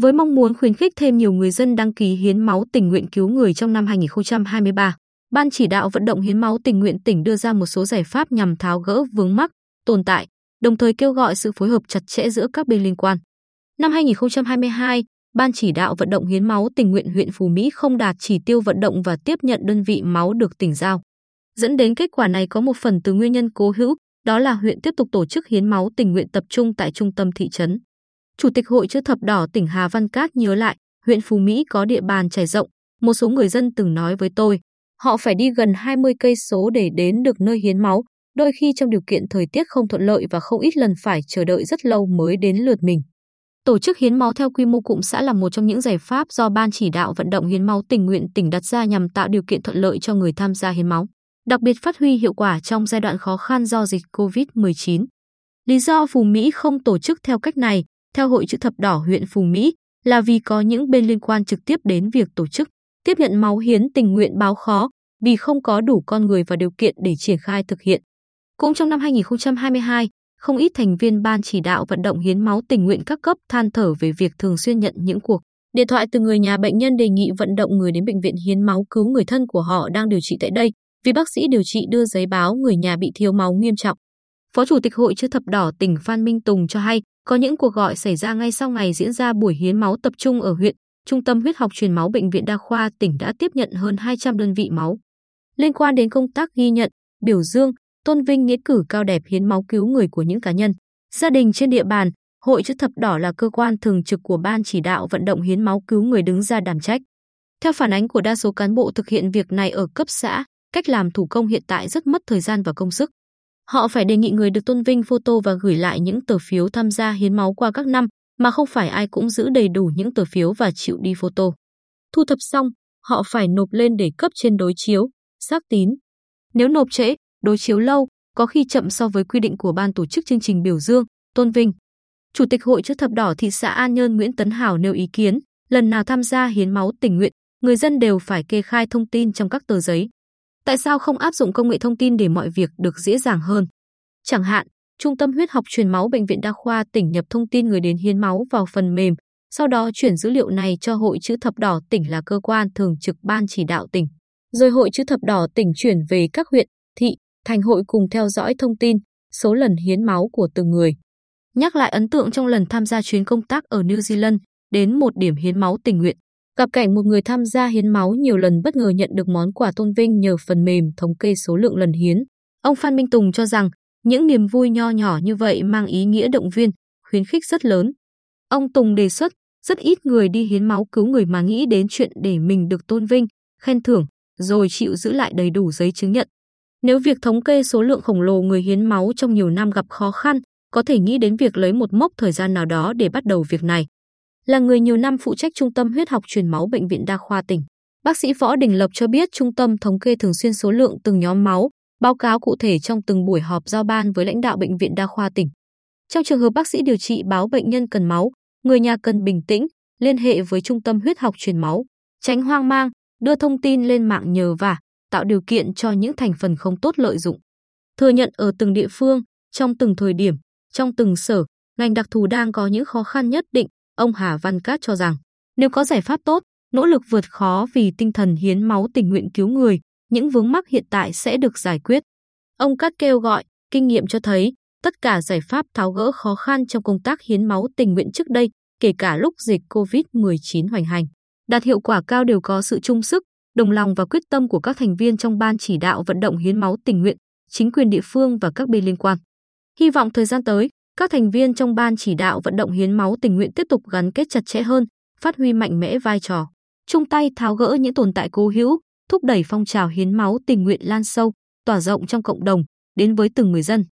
với mong muốn khuyến khích thêm nhiều người dân đăng ký hiến máu tình nguyện cứu người trong năm 2023. Ban chỉ đạo vận động hiến máu tình nguyện tỉnh đưa ra một số giải pháp nhằm tháo gỡ vướng mắc, tồn tại, đồng thời kêu gọi sự phối hợp chặt chẽ giữa các bên liên quan. Năm 2022, Ban chỉ đạo vận động hiến máu tình nguyện huyện Phú Mỹ không đạt chỉ tiêu vận động và tiếp nhận đơn vị máu được tỉnh giao. Dẫn đến kết quả này có một phần từ nguyên nhân cố hữu, đó là huyện tiếp tục tổ chức hiến máu tình nguyện tập trung tại trung tâm thị trấn. Chủ tịch Hội chữ thập đỏ tỉnh Hà Văn Cát nhớ lại, huyện Phú Mỹ có địa bàn trải rộng, một số người dân từng nói với tôi, họ phải đi gần 20 cây số để đến được nơi hiến máu, đôi khi trong điều kiện thời tiết không thuận lợi và không ít lần phải chờ đợi rất lâu mới đến lượt mình. Tổ chức hiến máu theo quy mô cụm xã là một trong những giải pháp do Ban chỉ đạo vận động hiến máu tình nguyện tỉnh đặt ra nhằm tạo điều kiện thuận lợi cho người tham gia hiến máu, đặc biệt phát huy hiệu quả trong giai đoạn khó khăn do dịch COVID-19. Lý do Phú Mỹ không tổ chức theo cách này, theo Hội chữ thập đỏ huyện Phù Mỹ, là vì có những bên liên quan trực tiếp đến việc tổ chức, tiếp nhận máu hiến tình nguyện báo khó, vì không có đủ con người và điều kiện để triển khai thực hiện. Cũng trong năm 2022, không ít thành viên ban chỉ đạo vận động hiến máu tình nguyện các cấp than thở về việc thường xuyên nhận những cuộc điện thoại từ người nhà bệnh nhân đề nghị vận động người đến bệnh viện hiến máu cứu người thân của họ đang điều trị tại đây, vì bác sĩ điều trị đưa giấy báo người nhà bị thiếu máu nghiêm trọng. Phó Chủ tịch Hội chữ thập đỏ tỉnh Phan Minh Tùng cho hay, có những cuộc gọi xảy ra ngay sau ngày diễn ra buổi hiến máu tập trung ở huyện, Trung tâm huyết học truyền máu Bệnh viện Đa khoa tỉnh đã tiếp nhận hơn 200 đơn vị máu. Liên quan đến công tác ghi nhận, biểu dương, tôn vinh nghĩa cử cao đẹp hiến máu cứu người của những cá nhân, gia đình trên địa bàn, Hội chữ thập đỏ là cơ quan thường trực của ban chỉ đạo vận động hiến máu cứu người đứng ra đảm trách. Theo phản ánh của đa số cán bộ thực hiện việc này ở cấp xã, cách làm thủ công hiện tại rất mất thời gian và công sức. Họ phải đề nghị người được tôn vinh photo và gửi lại những tờ phiếu tham gia hiến máu qua các năm, mà không phải ai cũng giữ đầy đủ những tờ phiếu và chịu đi photo. Thu thập xong, họ phải nộp lên để cấp trên đối chiếu, xác tín. Nếu nộp trễ, đối chiếu lâu, có khi chậm so với quy định của ban tổ chức chương trình biểu dương, tôn vinh. Chủ tịch Hội chữ thập đỏ thị xã An Nhơn Nguyễn Tấn Hảo nêu ý kiến, lần nào tham gia hiến máu tình nguyện, người dân đều phải kê khai thông tin trong các tờ giấy. Tại sao không áp dụng công nghệ thông tin để mọi việc được dễ dàng hơn? Chẳng hạn, Trung tâm huyết học truyền máu Bệnh viện Đa khoa tỉnh nhập thông tin người đến hiến máu vào phần mềm, sau đó chuyển dữ liệu này cho Hội chữ thập đỏ tỉnh là cơ quan thường trực ban chỉ đạo tỉnh. Rồi Hội chữ thập đỏ tỉnh chuyển về các huyện, thị, thành hội cùng theo dõi thông tin, số lần hiến máu của từng người. Nhắc lại ấn tượng trong lần tham gia chuyến công tác ở New Zealand, đến một điểm hiến máu tình nguyện. Gặp cảnh một người tham gia hiến máu nhiều lần bất ngờ nhận được món quà tôn vinh nhờ phần mềm thống kê số lượng lần hiến. Ông Phan Minh Tùng cho rằng những niềm vui nho nhỏ như vậy mang ý nghĩa động viên, khuyến khích rất lớn. Ông Tùng đề xuất rất ít người đi hiến máu cứu người mà nghĩ đến chuyện để mình được tôn vinh, khen thưởng, rồi chịu giữ lại đầy đủ giấy chứng nhận. Nếu việc thống kê số lượng khổng lồ người hiến máu trong nhiều năm gặp khó khăn, có thể nghĩ đến việc lấy một mốc thời gian nào đó để bắt đầu việc này. Là người nhiều năm phụ trách Trung tâm huyết học truyền máu Bệnh viện Đa khoa tỉnh, bác sĩ Võ Đình Lộc cho biết trung tâm thống kê thường xuyên số lượng từng nhóm máu, báo cáo cụ thể trong từng buổi họp giao ban với lãnh đạo Bệnh viện Đa khoa tỉnh. Trong trường hợp bác sĩ điều trị báo bệnh nhân cần máu, người nhà cần bình tĩnh, liên hệ với trung tâm huyết học truyền máu, tránh hoang mang, đưa thông tin lên mạng nhờ vả, tạo điều kiện cho những thành phần không tốt lợi dụng. Thừa nhận ở từng địa phương, trong từng thời điểm, trong từng sở, ngành đặc thù đang có những khó khăn nhất định, ông Hà Văn Cát cho rằng, nếu có giải pháp tốt, nỗ lực vượt khó vì tinh thần hiến máu tình nguyện cứu người, những vướng mắc hiện tại sẽ được giải quyết. Ông Cát kêu gọi, kinh nghiệm cho thấy, tất cả giải pháp tháo gỡ khó khăn trong công tác hiến máu tình nguyện trước đây, kể cả lúc dịch COVID-19 hoành hành, đạt hiệu quả cao đều có sự chung sức, đồng lòng và quyết tâm của các thành viên trong ban chỉ đạo vận động hiến máu tình nguyện, chính quyền địa phương và các bên liên quan. Hy vọng thời gian tới, các thành viên trong ban chỉ đạo vận động hiến máu tình nguyện tiếp tục gắn kết chặt chẽ hơn, phát huy mạnh mẽ vai trò, chung tay tháo gỡ những tồn tại cố hữu, thúc đẩy phong trào hiến máu tình nguyện lan sâu, tỏa rộng trong cộng đồng, đến với từng người dân.